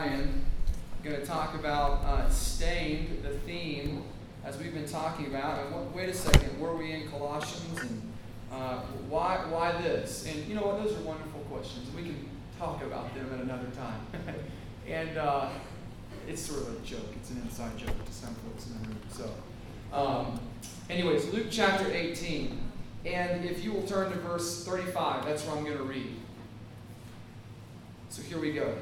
I'm going to talk about uh, stained, the theme, as we've been talking about. And what, wait a second, were we in Colossians? And uh, why, why this? And you know what? Those are wonderful questions. We can talk about them at another time. and uh, it's sort of a joke. It's an inside joke to some folks in the room. So, um, anyways, Luke chapter 18. And if you will turn to verse 35, that's where I'm going to read. So here we go.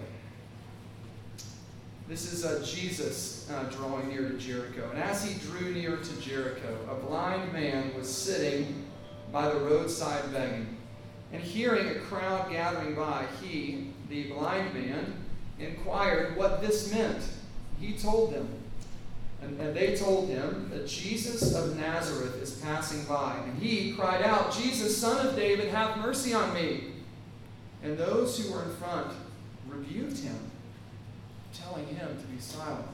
This is uh, Jesus uh, drawing near to Jericho. And as he drew near to Jericho, a blind man was sitting by the roadside begging. And hearing a crowd gathering by, he, the blind man, inquired what this meant. He told them. And, and they told him that Jesus of Nazareth is passing by. And he cried out, Jesus, son of David, have mercy on me. And those who were in front rebuked him, telling him to be silent.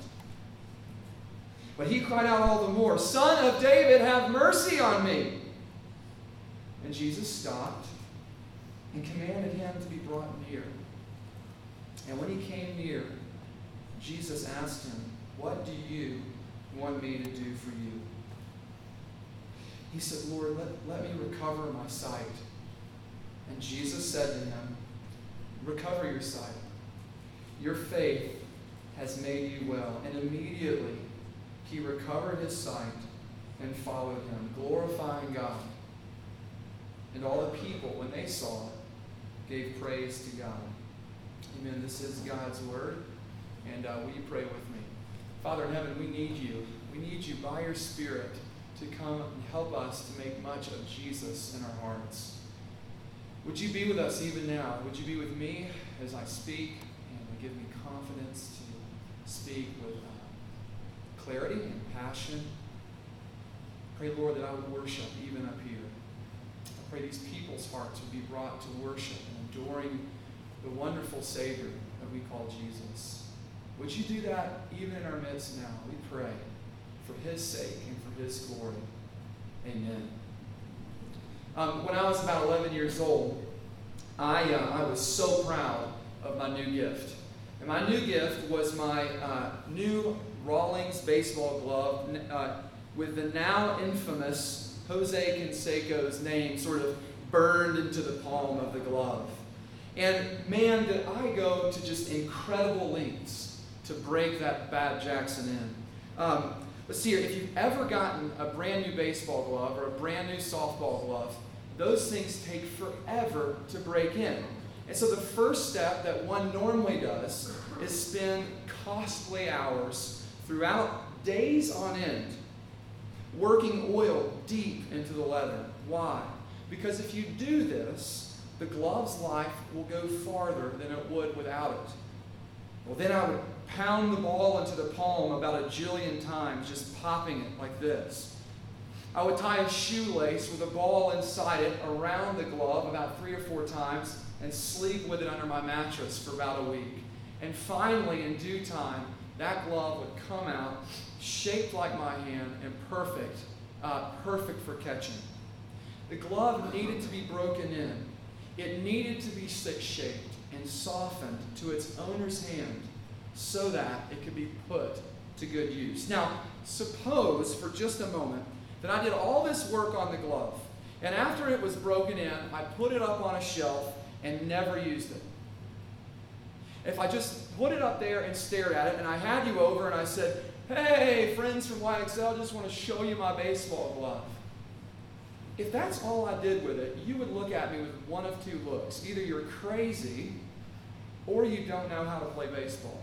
But he cried out all the more, Son of David, have mercy on me. And Jesus stopped and commanded him to be brought near. And when he came near, Jesus asked him, What do you want me to do for you? He said, Lord, let, let me recover my sight. And Jesus said to him, Recover your sight. Your faith has made you well. And immediately he recovered his sight and followed him, glorifying God. And all the people, when they saw it, gave praise to God. Amen. This is God's word. And uh, will you pray with me? Father in heaven, we need you. We need you by your Spirit to come and help us to make much of Jesus in our hearts. Would you be with us even now? Would you be with me as I speak and give me confidence speak with uh, clarity and passion? Pray, Lord, that I would worship even up here. I pray these people's hearts would be brought to worship and adoring the wonderful Savior that we call Jesus. Would you do that even in our midst now? We pray for His sake and for His glory. Amen. Um, when I was about 11 years old, I, uh, I was so proud of my new gift. And my new gift was my uh, new Rawlings baseball glove uh, with the now infamous Jose Canseco's name sort of burned into the palm of the glove. And man, did I go to just incredible lengths to break that bad Jackson in. Um, but see, if you've ever gotten a brand new baseball glove or a brand new softball glove, those things take forever to break in. And so the first step that one normally does is spend costly hours throughout days on end working oil deep into the leather. Why? Because if you do this, the glove's life will go farther than it would without it. Well, then I would pound the ball into the palm about a jillion times, just popping it like this. I would tie a shoelace with a ball inside it around the glove about three or four times and sleep with it under my mattress for about a week. And finally, in due time, that glove would come out shaped like my hand and perfect, uh, perfect for catching. The glove needed to be broken in. It needed to be stick shaped and softened to its owner's hand so that it could be put to good use. Now, suppose for just a moment that I did all this work on the glove, and after it was broken in, I put it up on a shelf and never used it. If I just put it up there and stared at it, and I had you over and I said, Hey, friends from YXL, just want to show you my baseball glove. If that's all I did with it, you would look at me with one of two looks. Either you're crazy or you don't know how to play baseball.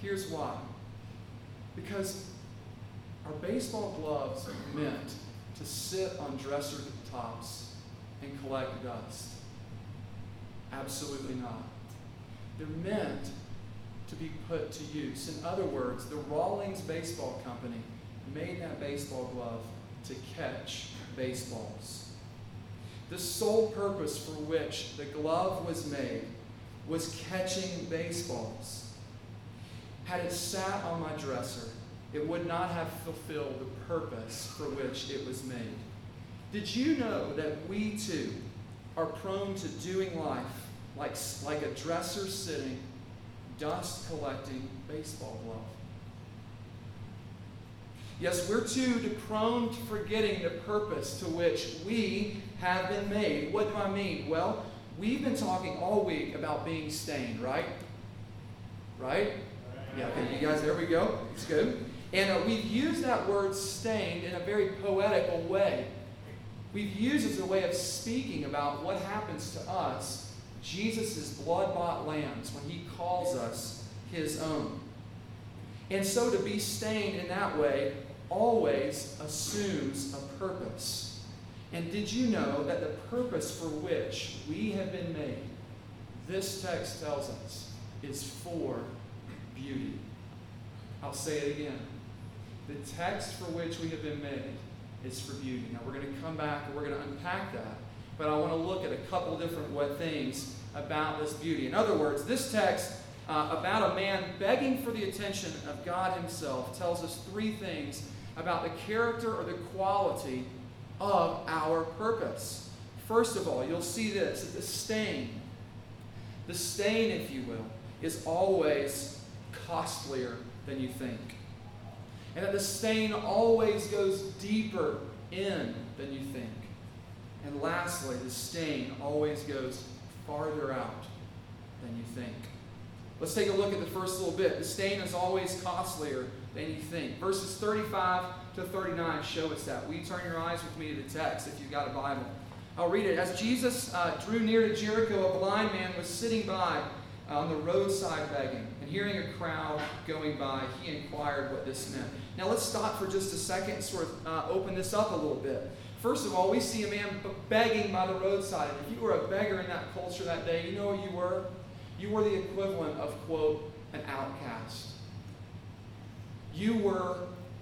Here's why. Because our baseball gloves are meant to sit on dresser tops and collect dust. Absolutely not. They're meant to be put to use. In other words, the Rawlings Baseball Company made that baseball glove to catch baseballs. The sole purpose for which the glove was made was catching baseballs. Had it sat on my dresser, it would not have fulfilled the purpose for which it was made. Did you know that we too are prone to doing life like, like a dresser sitting, dust collecting baseball glove. Yes, we're too prone to forgetting the purpose to which we have been made. What do I mean? Well, we've been talking all week about being stained, right? Right? Yeah, okay, you guys, there we go. It's good. And uh, we've used that word stained in a very poetical way. We've used as a way of speaking about what happens to us, Jesus' blood bought lambs, when he calls us his own. And so to be stained in that way always assumes a purpose. And did you know that the purpose for which we have been made, this text tells us, is for beauty? I'll say it again. The text for which we have been made is for beauty. Now we're going to come back and we're going to unpack that. But I want to look at a couple different what things about this beauty. In other words, this text uh, about a man begging for the attention of God Himself tells us three things about the character or the quality of our purpose. First of all, you'll see this the stain, the stain, if you will, is always costlier than you think. And that the stain always goes deeper in than you think. And lastly, the stain always goes farther out than you think. Let's take a look at the first little bit. The stain is always costlier than you think. Verses 35 to 39 show us that. Will you turn your eyes with me to the text if you've got a Bible? I'll read it. As Jesus uh, drew near to Jericho, a blind man was sitting by uh, on the roadside begging. And hearing a crowd going by, he inquired what this meant. Now let's stop for just a second and sort of uh, open this up a little bit. First of all, we see a man begging by the roadside. If you were a beggar in that culture that day, you know what you were? You were the equivalent of, quote, an outcast you were,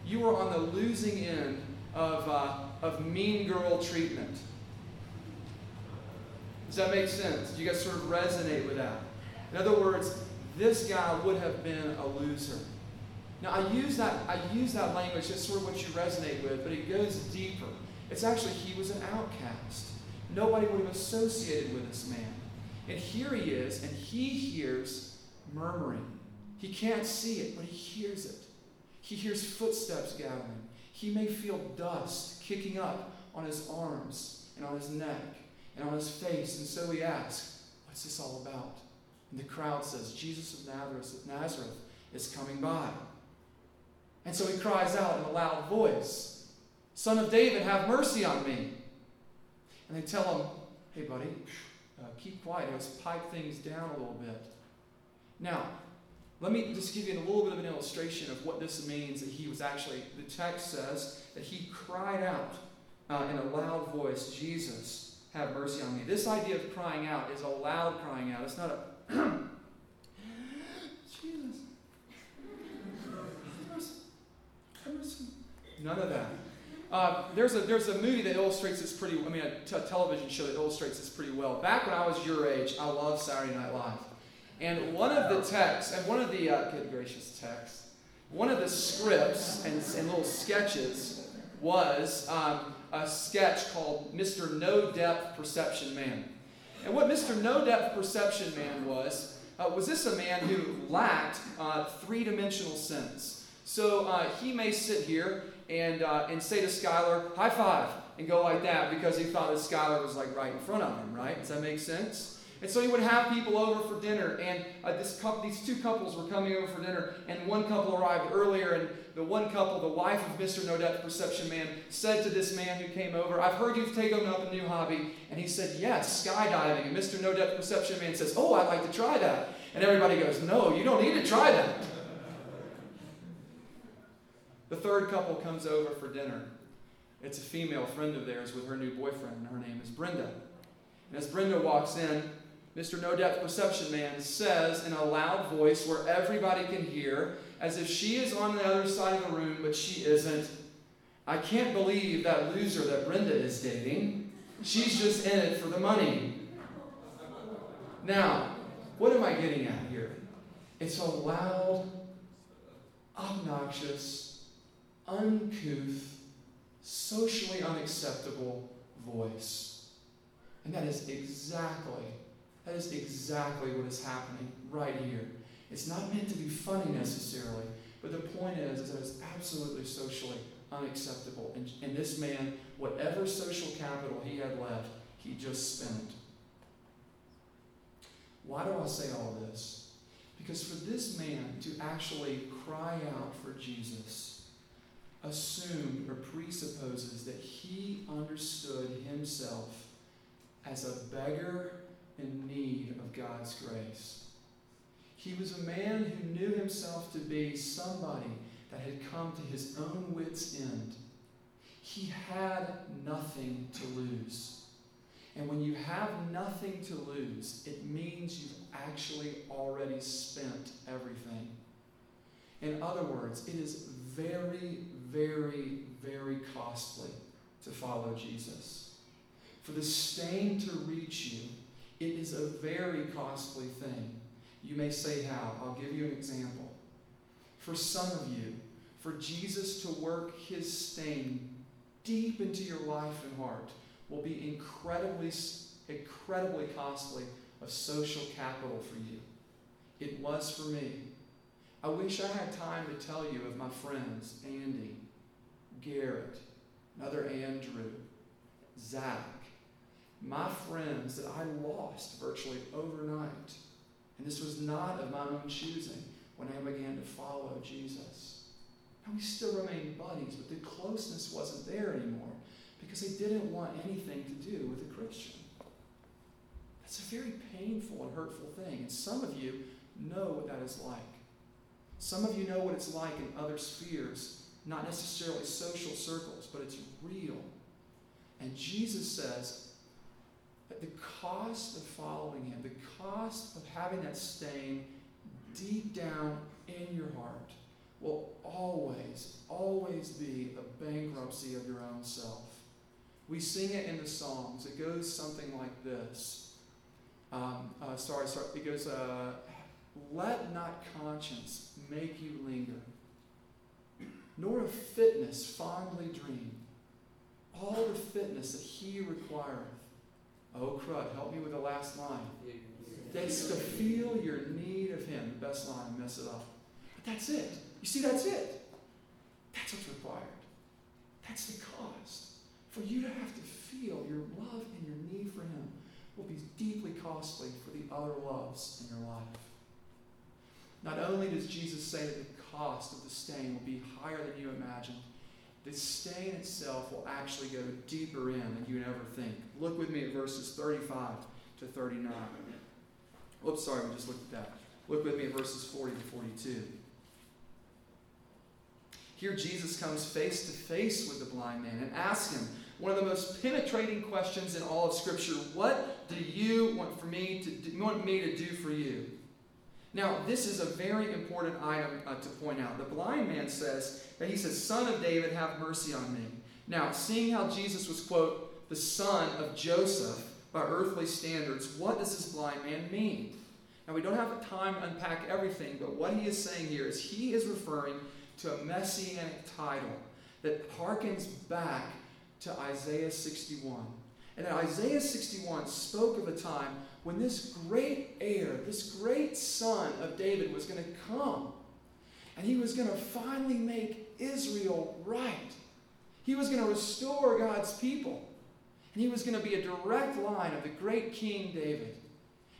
you were on the losing end of, uh, of mean girl treatment. Does that make sense? Do you guys sort of resonate with that? In other words, this guy would have been a loser. Now I use that I use that language just sort of what you resonate with, but it goes deeper. It's actually he was an outcast. Nobody would have associated with this man. And here he is, and he hears murmuring. He can't see it, but he hears it. He hears footsteps gathering. He may feel dust kicking up on his arms and on his neck and on his face. And so he asks, What's this all about? And the crowd says, Jesus of Nazareth, Nazareth is coming by. And so he cries out in a loud voice, Son of David, have mercy on me. And they tell him, Hey, buddy, uh, keep quiet. Let's pipe things down a little bit. Now, let me just give you a little bit of an illustration of what this means that he was actually, the text says that he cried out uh, in a loud voice, Jesus, have mercy on me. This idea of crying out is a loud crying out. It's not a, Jesus, None of that. Uh, there's, a, there's a movie that illustrates this pretty, I mean, a t- television show that illustrates this pretty well. Back when I was your age, I loved Saturday Night Live. And one of the texts, and one of the, uh, good gracious texts, one of the scripts and, and little sketches was um, a sketch called Mr. No Depth Perception Man. And what Mr. No Depth Perception Man was, uh, was this a man who lacked uh, three dimensional sense. So uh, he may sit here and, uh, and say to Skylar, high five, and go like that because he thought that Skylar was like right in front of him, right? Does that make sense? And so he would have people over for dinner, and uh, this couple, these two couples were coming over for dinner, and one couple arrived earlier, and the one couple, the wife of Mr. No Depth Perception Man, said to this man who came over, I've heard you've taken up a new hobby. And he said, Yes, skydiving. And Mr. No Depth Perception Man says, Oh, I'd like to try that. And everybody goes, No, you don't need to try that. The third couple comes over for dinner. It's a female friend of theirs with her new boyfriend, and her name is Brenda. And as Brenda walks in, Mr. No Depth Perception Man says in a loud voice where everybody can hear, as if she is on the other side of the room, but she isn't. I can't believe that loser that Brenda is dating. She's just in it for the money. Now, what am I getting at here? It's a loud, obnoxious, uncouth, socially unacceptable voice. And that is exactly That is exactly what is happening right here. It's not meant to be funny necessarily, but the point is, that it's absolutely socially unacceptable. And, and this man, whatever social capital he had left, he just spent. Why do I say all this? Because for this man to actually cry out for Jesus assumed or presupposes that he understood himself as a beggar in need of God's grace. He was a man who knew himself to be somebody that had come to his own wits' end. He had nothing to lose. And when you have nothing to lose, it means you've actually already spent everything. In other words, it is very, very, very costly to follow Jesus. For the stain to reach you, it is a very costly thing. You may say, How? I'll give you an example. For some of you, for Jesus to work his stain deep into your life and heart, will be incredibly, incredibly costly of social capital for you. It was for me. I wish I had time to tell you of my friends, Andy, Garrett, another Andrew, Zach, my friends that I lost virtually overnight. And this was not of my own choosing when I began to follow Jesus. And we still remain buddies, but the closeness wasn't there anymore because they didn't want anything to do with a Christian. That's a very painful and hurtful thing. And some of you know what that is like. Some of you know what it's like in other spheres, not necessarily social circles, but it's real. And Jesus says that the cost of following Him, the cost of having that stain deep down in your heart, will always, always be a bankruptcy of your own self. We sing it in the songs. It goes something like this. Um, uh, sorry, sorry. It goes, uh, Let not conscience make you linger, nor of fitness fondly dream. All the fitness that he requireth. Oh, crud, help me with the last line. That's to feel your need of him. The best line, mess it up. But that's it. You see, that's it. That's what's required. That's the cost. For you to have to feel your love and your need for Him will be deeply costly for the other loves in your life. Not only does Jesus say that cost of the stain will be higher than you imagined, the stain itself will actually go deeper in than you ever think. Look with me at verses 35 to 39. Oops, sorry, we just looked at that. Look with me at verses 40 to 42. Here, Jesus comes face to face with the blind man and asks him, one of the most penetrating questions in all of Scripture. What do you want for me to do, want me to do for you? Now, this is a very important item uh, to point out. The blind man says that he says, "Son of David, have mercy on me." Now, seeing how Jesus was quote the son of Joseph by earthly standards, what does this blind man mean? Now, we don't have time to unpack everything, but what he is saying here is he is referring to a messianic title that harkens back to Isaiah 61. And that Isaiah 61 spoke of a time when this great heir, this great son of David was going to come. And he was going to finally make Israel right. He was going to restore God's people. And he was going to be a direct line of the great King David.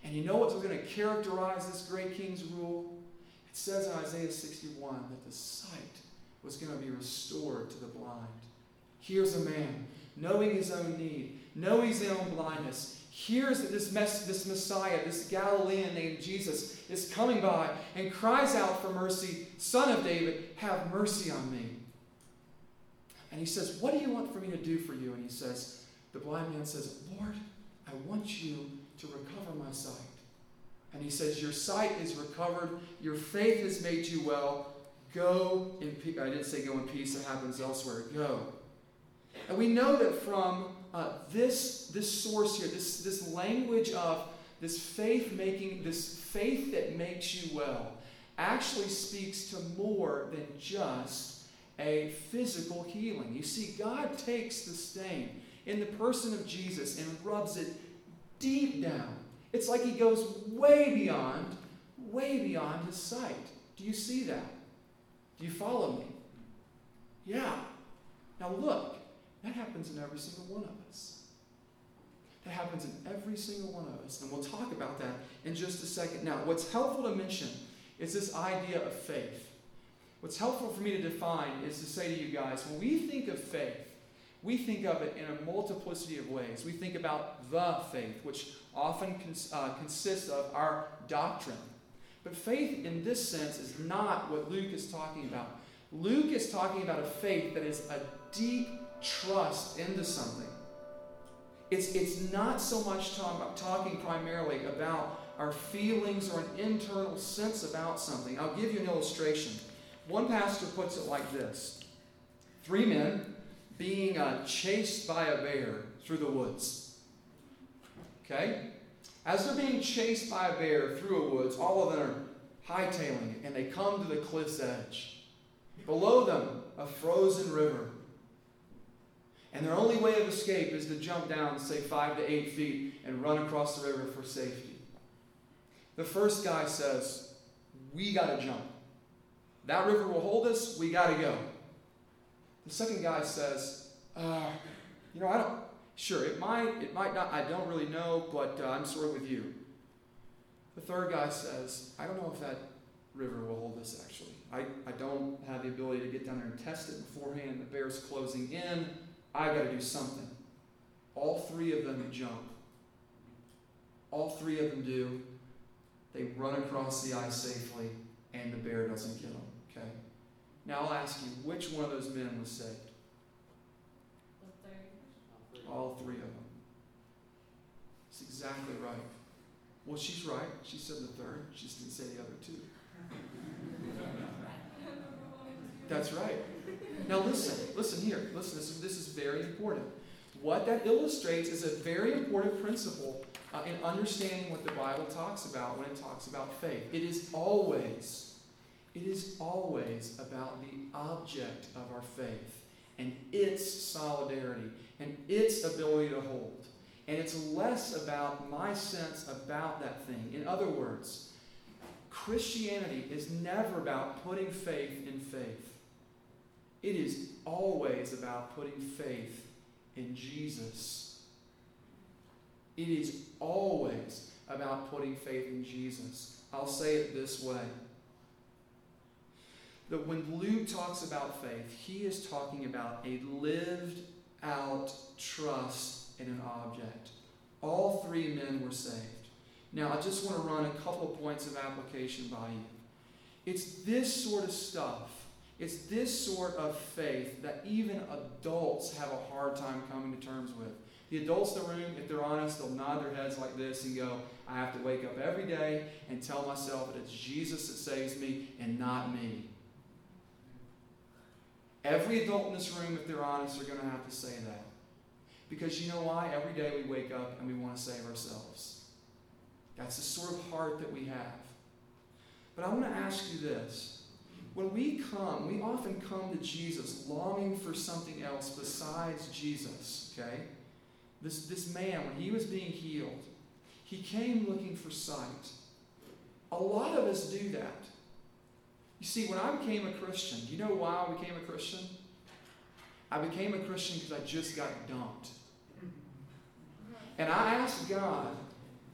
And you know what's going to characterize this great king's rule? It says in Isaiah 61 that the sight was going to be restored to the blind. Here's a man, knowing his own need, knowing his own blindness, hears that this, mess, this Messiah, this Galilean named Jesus, is coming by and cries out for mercy, Son of David, have mercy on me. And he says, What do you want for me to do for you? And he says, The blind man says, Lord, I want you to recover my sight. And he says, Your sight is recovered, your faith has made you well. Go in peace. I didn't say go in peace, it happens elsewhere. Go. And we know that from uh, this, this source here, this, this language of this faith making, this faith that makes you well, actually speaks to more than just a physical healing. You see, God takes the stain in the person of Jesus and rubs it deep down It's like he goes way beyond, way beyond his sight. Do you see that? Do you follow me? Yeah. Now look, that happens in every single one of us. That happens in every single one of us. And we'll talk about that in just a second. Now, what's helpful to mention is this idea of faith. What's helpful for me to define is to say to you guys when we think of faith, we think of it in a multiplicity of ways. We think about the faith, which often cons- uh, consists of our doctrine. But faith in this sense is not what Luke is talking about. Luke is talking about a faith that is a deep trust into something. It's, it's not so much talk, talking primarily about our feelings or an internal sense about something. I'll give you an illustration. One pastor puts it like this Three men being uh, chased by a bear through the woods. Okay? As they're being chased by a bear through a woods, all of them are hightailing it, and they come to the cliff's edge. Below them, a frozen river. And their only way of escape is to jump down, say, five to eight feet, and run across the river for safety. The first guy says, We got to jump. That river will hold us, we got to go. The second guy says, uh, You know, I don't, sure, it might, it might not, I don't really know, but uh, I'm sort of with you. The third guy says, I don't know if that river will hold us actually. I, I don't have the ability to get down there and test it beforehand. The bear's closing in. I got to do something. All three of them jump. All three of them do. They run across the ice safely, and the bear doesn't kill them. Okay? Now I'll ask you, which one of those men was saved? All three of them. That's exactly right. Well, she's right. She said the third. She just didn't say the other two. That's right. Now listen, listen here. Listen, this is, this is very important. What that illustrates is a very important principle uh, in understanding what the Bible talks about when it talks about faith. It is always, it is always about the object of our faith and its solidarity and its ability to hold. And it's less about my sense about that thing. In other words, Christianity is never about putting faith in faith. It is always about putting faith in Jesus. It is always about putting faith in Jesus. I'll say it this way that when Luke talks about faith, he is talking about a lived out trust in an object. All three men were saved. Now, I just want to run a couple points of application by you. It's this sort of stuff it's this sort of faith that even adults have a hard time coming to terms with. The adults in the room, if they're honest, they'll nod their heads like this and go, I have to wake up every day and tell myself that it's Jesus that saves me and not me. Every adult in this room, if they're honest, are going to have to say that. Because you know why? Every day we wake up and we want to save ourselves. That's the sort of heart that we have. But I want to ask you this when we come, we often come to Jesus longing for something else besides Jesus, okay? This, this man, when he was being healed, he came looking for sight. A lot of us do that. You see, when I became a Christian, do you know why I became a Christian? I became a Christian because I just got dumped. And I asked God,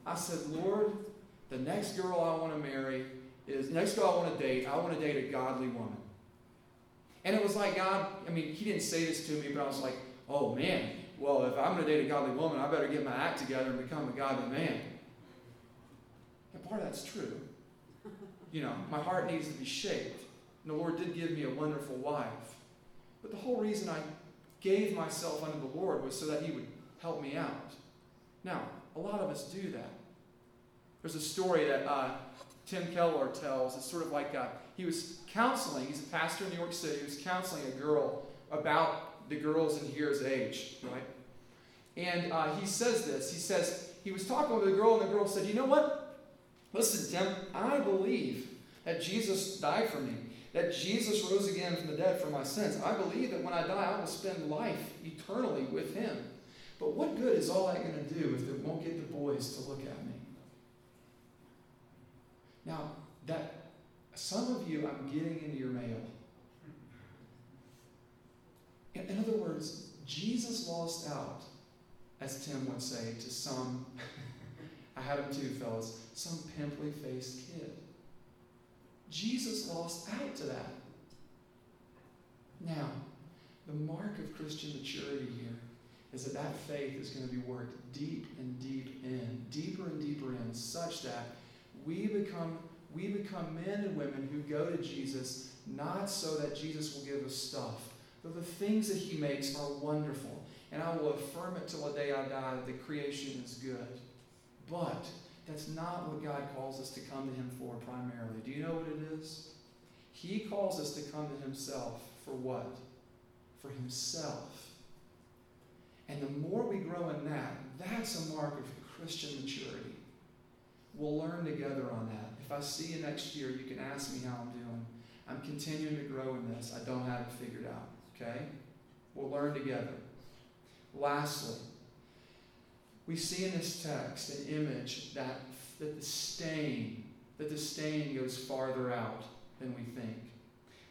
I said, Lord, the next girl I want to marry, is next girl I want to date, I want to date a godly woman. And it was like God, I mean, He didn't say this to me, but I was like, oh man, well, if I'm going to date a godly woman, I better get my act together and become a godly man. And part of that's true. You know, my heart needs to be shaped. And the Lord did give me a wonderful wife. But the whole reason I gave myself unto the Lord was so that He would help me out. Now, a lot of us do that. There's a story that uh, Tim Keller tells. It's sort of like a, he was counseling, he's a pastor in New York City, he was counseling a girl about the girls in here's age, right? And uh, he says this. He says, he was talking with a girl, and the girl said, You know what? Listen, Tim, I believe that Jesus died for me, that Jesus rose again from the dead for my sins. I believe that when I die, I will spend life eternally with him. But what good is all that going to do if it won't get the boys to look at me? Now, that some of you, I'm getting into your mail. In, other words, Jesus lost out, as Tim would say, to some, I had him too, fellas, some pimply faced kid. Jesus lost out to that. Now, the mark of Christian maturity here is that that faith is going to be worked deep and deep in, deeper and deeper in, such that we become we become men and women who go to Jesus not so that Jesus will give us stuff, but the things that He makes are wonderful. And I will affirm it till the day I die that the creation is good. But that's not what God calls us to come to Him for primarily. Do you know what it is? He calls us to come to Himself for what? For Himself. And the more we grow in that, that's a mark of Christian maturity. We'll learn together on that. If I see you next year, you can ask me how I'm doing. I'm continuing to grow in this. I don't have it figured out. Okay? We'll learn together. Lastly, we see in this text an image that, that the stain, that the stain goes farther out than we think.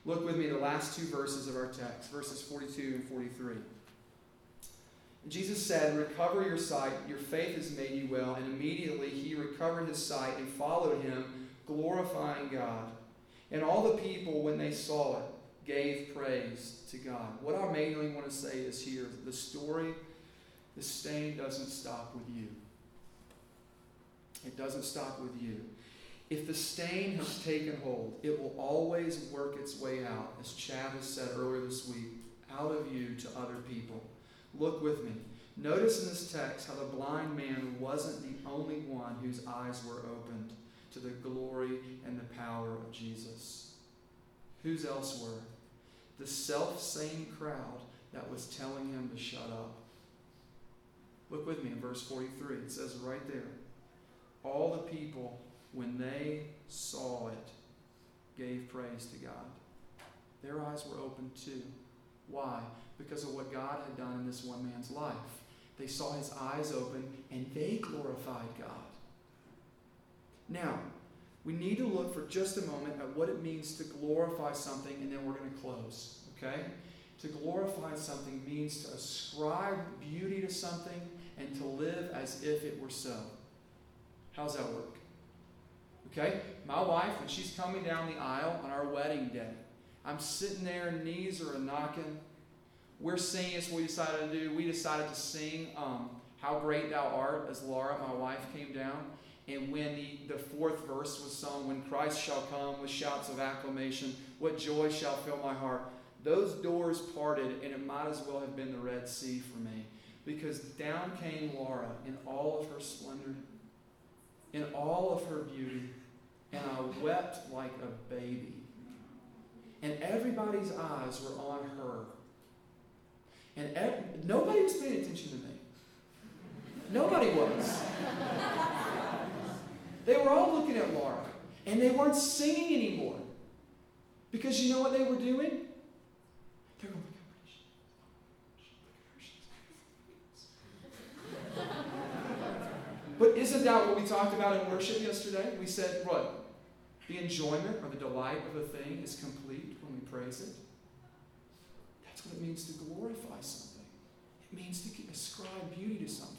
Look with me the last two verses of our text, verses 42 and 43. Jesus said, Recover your sight, your faith has made you well. And immediately he recovered his sight and followed him, glorifying God. And all the people, when they saw it, gave praise to God. What I mainly want to say is here the story, the stain doesn't stop with you. It doesn't stop with you. If the stain has taken hold, it will always work its way out, as Chad has said earlier this week, out of you to other people. Look with me. Notice in this text how the blind man wasn't the only one whose eyes were opened to the glory and the power of Jesus. Whose else were? The self same crowd that was telling him to shut up. Look with me in verse 43. It says right there All the people, when they saw it, gave praise to God. Their eyes were opened too. Why? Because of what God had done in this one man's life. They saw his eyes open and they glorified God. Now, we need to look for just a moment at what it means to glorify something, and then we're going to close. Okay? To glorify something means to ascribe beauty to something and to live as if it were so. How's that work? Okay? My wife, when she's coming down the aisle on our wedding day, I'm sitting there, knees are knocking. We're singing, as we decided to do. We decided to sing um, How Great Thou Art as Laura, my wife, came down. And when the, the fourth verse was sung, When Christ shall come with shouts of acclamation, what joy shall fill my heart. Those doors parted, and it might as well have been the Red Sea for me. Because down came Laura in all of her splendor, in all of her beauty, and I wept like a baby and everybody's eyes were on her. And ev- nobody was paying attention to me. Nobody was. they were all looking at Laura, and they weren't singing anymore. Because you know what they were doing? They were going, But isn't that what we talked about in worship yesterday? We said, what? The enjoyment or the delight of a thing is complete when we praise it. That's what it means to glorify something. It means to ascribe beauty to something.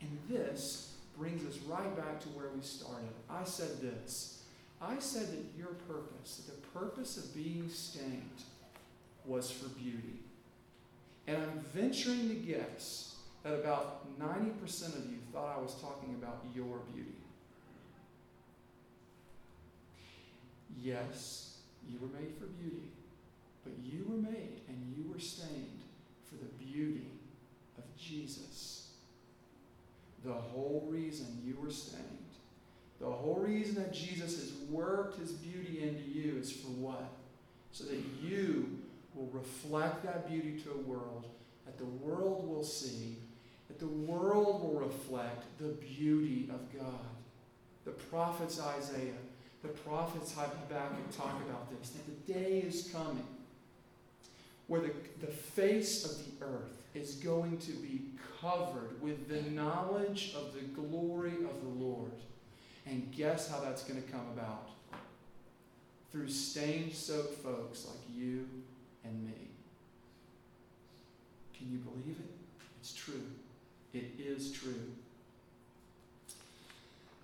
And this brings us right back to where we started. I said this. I said that your purpose, that the purpose of being stained was for beauty. And I'm venturing to guess that about 90% of you thought I was talking about your beauty. Yes, you were made for beauty, but you were made and you were stained for the beauty of Jesus. The whole reason you were stained, the whole reason that Jesus has worked his beauty into you is for what? So that you will reflect that beauty to a world, that the world will see, that the world will reflect the beauty of God. The prophets Isaiah the prophets Habakkuk talk about this, that the day is coming where the, the face of the earth is going to be covered with the knowledge of the glory of the Lord. And guess how that's going to come about? Through stain soaked folks like you and me. Can you believe it? It's true. It is true.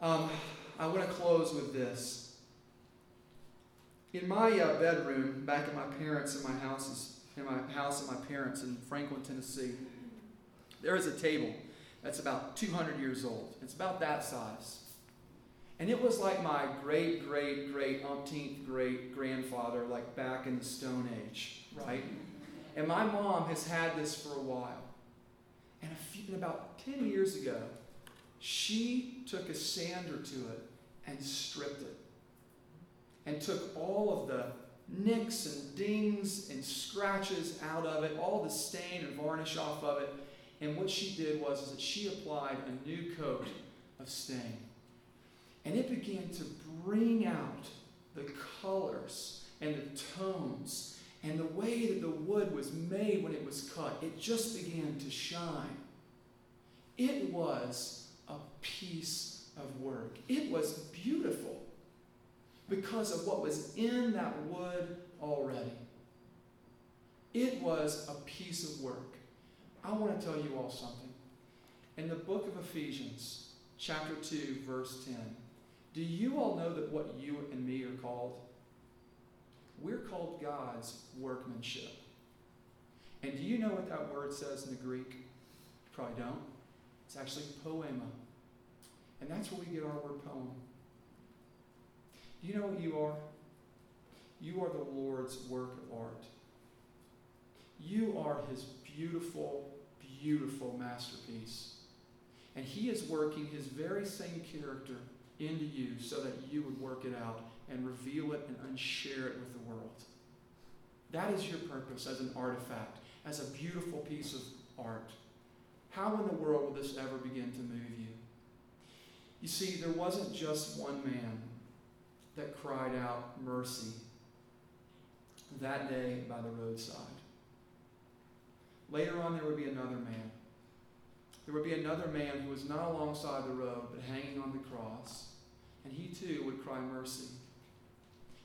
Um, I want to close with this. In my uh, bedroom, back at my parents' and my houses, in my house and my parents in Franklin, Tennessee, there is a table that's about 200 years old. It's about that size. And it was like my great, great, great umpteenth great grandfather, like back in the Stone Age, right? And my mom has had this for a while. And a few, about 10 years ago, she took a sander to it and stripped it. And took all of the nicks and dings and scratches out of it, all the stain and varnish off of it. And what she did was is that she applied a new coat of stain. And it began to bring out the colors and the tones and the way that the wood was made when it was cut. It just began to shine. It was a piece of work. It was beautiful because of what was in that wood already. It was a piece of work. I want to tell you all something. In the book of Ephesians, chapter 2, verse 10, do you all know that what you and me are called? We're called God's workmanship. And do you know what that word says in the Greek? You probably don't. It's actually poema. And that's where we get our word poem. You know what you are? You are the Lord's work of art. You are his beautiful, beautiful masterpiece. And he is working his very same character into you so that you would work it out and reveal it and unshare it with the world. That is your purpose as an artifact, as a beautiful piece of art. How in the world will this ever begin to move you? You see, there wasn't just one man that cried out mercy that day by the roadside. Later on, there would be another man. There would be another man who was not alongside the road, but hanging on the cross. And he too would cry mercy.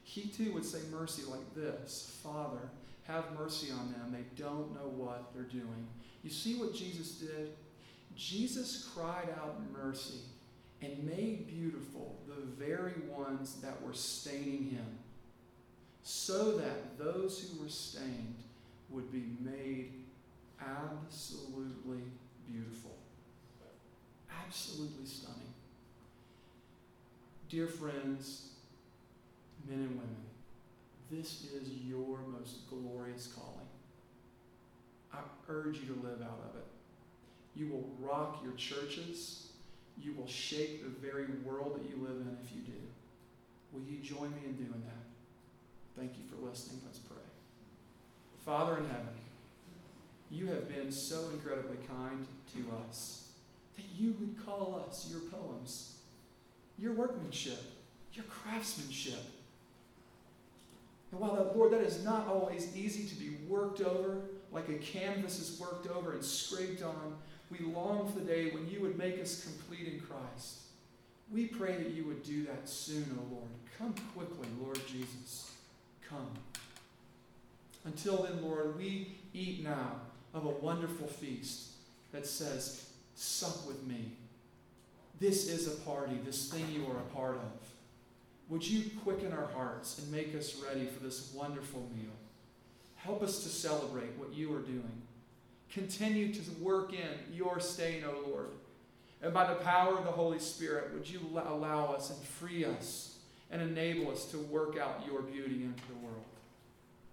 He too would say mercy like this Father, have mercy on them. They don't know what they're doing. You see what Jesus did? Jesus cried out mercy and made beautiful the very ones that were staining him, so that those who were stained would be made absolutely beautiful. Absolutely stunning. Dear friends, men and women, this is your most glorious calling. I urge you to live out of it. You will rock your churches. You will shape the very world that you live in if you do. Will you join me in doing that? Thank you for listening. Let's pray. Father in heaven, you have been so incredibly kind to us that you would call us your poems, your workmanship, your craftsmanship. And while that, Lord, that is not always easy to be worked over, like a canvas is worked over and scraped on, we long for the day when you would make us complete in Christ. We pray that you would do that soon, O oh Lord. Come quickly, Lord Jesus. Come. Until then, Lord, we eat now of a wonderful feast that says, Sup with me. This is a party, this thing you are a part of. Would you quicken our hearts and make us ready for this wonderful meal? Help us to celebrate what you are doing. Continue to work in your stain, O Lord. And by the power of the Holy Spirit, would you allow us and free us and enable us to work out your beauty into the world?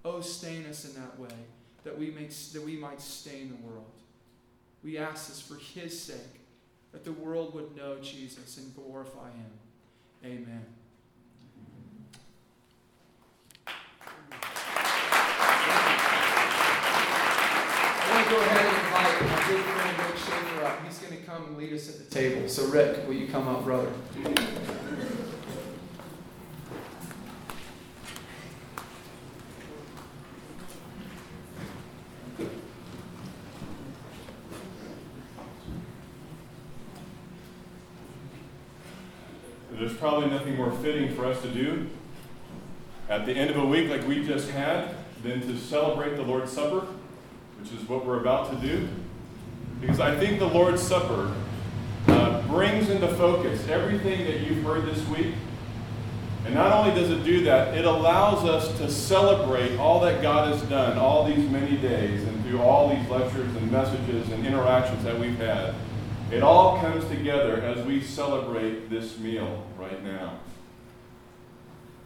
Oh, stain us in that way that we, may, that we might stain the world. We ask this for his sake, that the world would know Jesus and glorify him. Amen. Go ahead and invite my good friend Rick Schaefer up. He's going to come and lead us at the table. So, Rick, will you come up, brother? there's probably nothing more fitting for us to do at the end of a week like we just had than to celebrate the Lord's Supper, which is what we're about to do. Because I think the Lord's Supper uh, brings into focus everything that you've heard this week. And not only does it do that, it allows us to celebrate all that God has done all these many days and through all these lectures and messages and interactions that we've had. It all comes together as we celebrate this meal right now.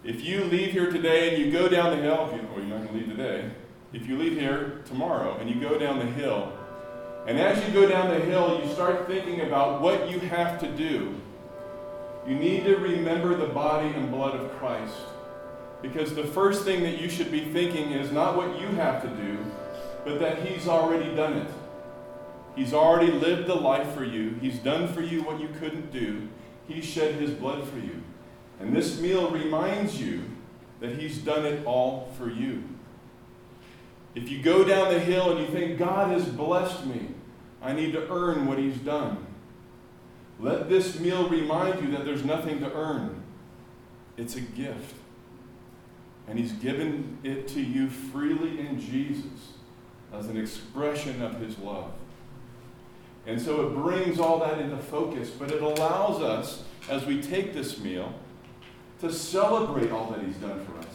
If you leave here today and you go down the hill, you, you're not going to leave today. If you leave here tomorrow and you go down the hill, and as you go down the hill, you start thinking about what you have to do. You need to remember the body and blood of Christ. Because the first thing that you should be thinking is not what you have to do, but that He's already done it. He's already lived the life for you. He's done for you what you couldn't do. He shed his blood for you. And this meal reminds you that he's done it all for you. If you go down the hill and you think, God has blessed me, I need to earn what he's done. Let this meal remind you that there's nothing to earn. It's a gift. And he's given it to you freely in Jesus as an expression of his love. And so it brings all that into focus, but it allows us, as we take this meal, to celebrate all that He's done for us.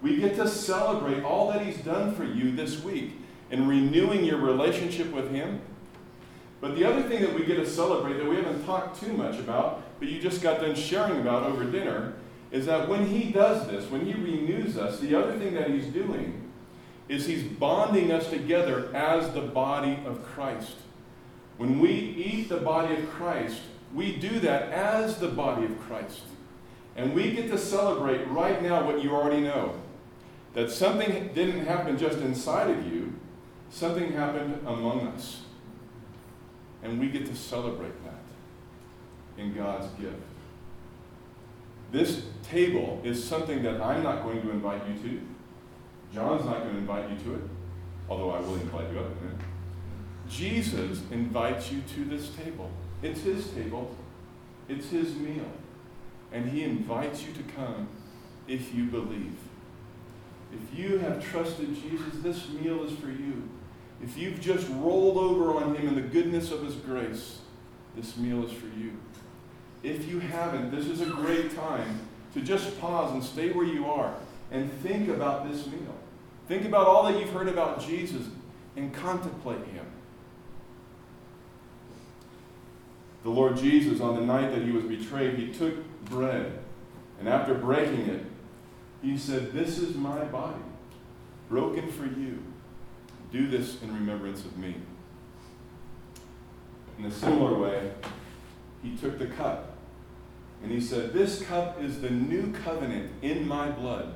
We get to celebrate all that He's done for you this week in renewing your relationship with Him. But the other thing that we get to celebrate that we haven't talked too much about, but you just got done sharing about over dinner, is that when He does this, when He renews us, the other thing that He's doing is He's bonding us together as the body of Christ. When we eat the body of Christ, we do that as the body of Christ. And we get to celebrate right now what you already know that something didn't happen just inside of you, something happened among us. And we get to celebrate that in God's gift. This table is something that I'm not going to invite you to. John's not going to invite you to it, although I will invite you up in it. Jesus invites you to this table. It's his table, it's his meal. And he invites you to come if you believe. If you have trusted Jesus, this meal is for you. If you've just rolled over on him in the goodness of his grace, this meal is for you. If you haven't, this is a great time to just pause and stay where you are and think about this meal. Think about all that you've heard about Jesus and contemplate him. the Lord Jesus, on the night that he was betrayed, he took bread, and after breaking it, he said, This is my body, broken for you. Do this in remembrance of me. In a similar way, he took the cup, and he said, This cup is the new covenant in my blood,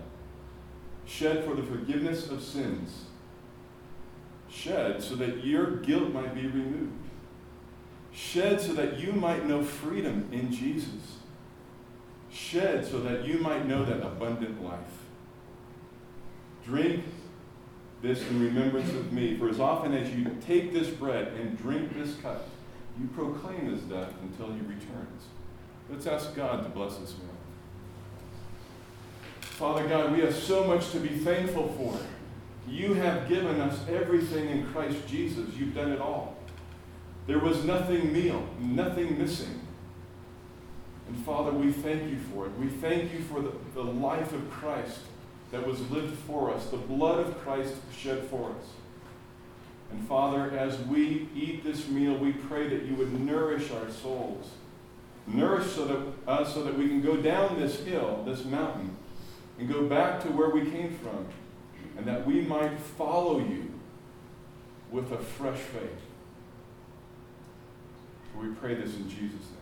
shed for the forgiveness of sins, shed so that your guilt might be removed shed so that you might know freedom in Jesus, shed so that you might know that abundant life. Drink this in remembrance of me, for as often as you take this bread and drink this cup, you proclaim his death until he returns. Let's ask God to bless this meal. Father God, we have so much to be thankful for. You have given us everything in Christ Jesus. You've done it all. There was nothing meal, nothing missing. And Father, we thank you for it. We thank you for the, the life of Christ that was lived for us, the blood of Christ shed for us. And Father, as we eat this meal, we pray that you would nourish our souls. Nourish so that, us so that we can go down this hill, this mountain, and go back to where we came from, and that we might follow you with a fresh faith. We pray this in Jesus' name.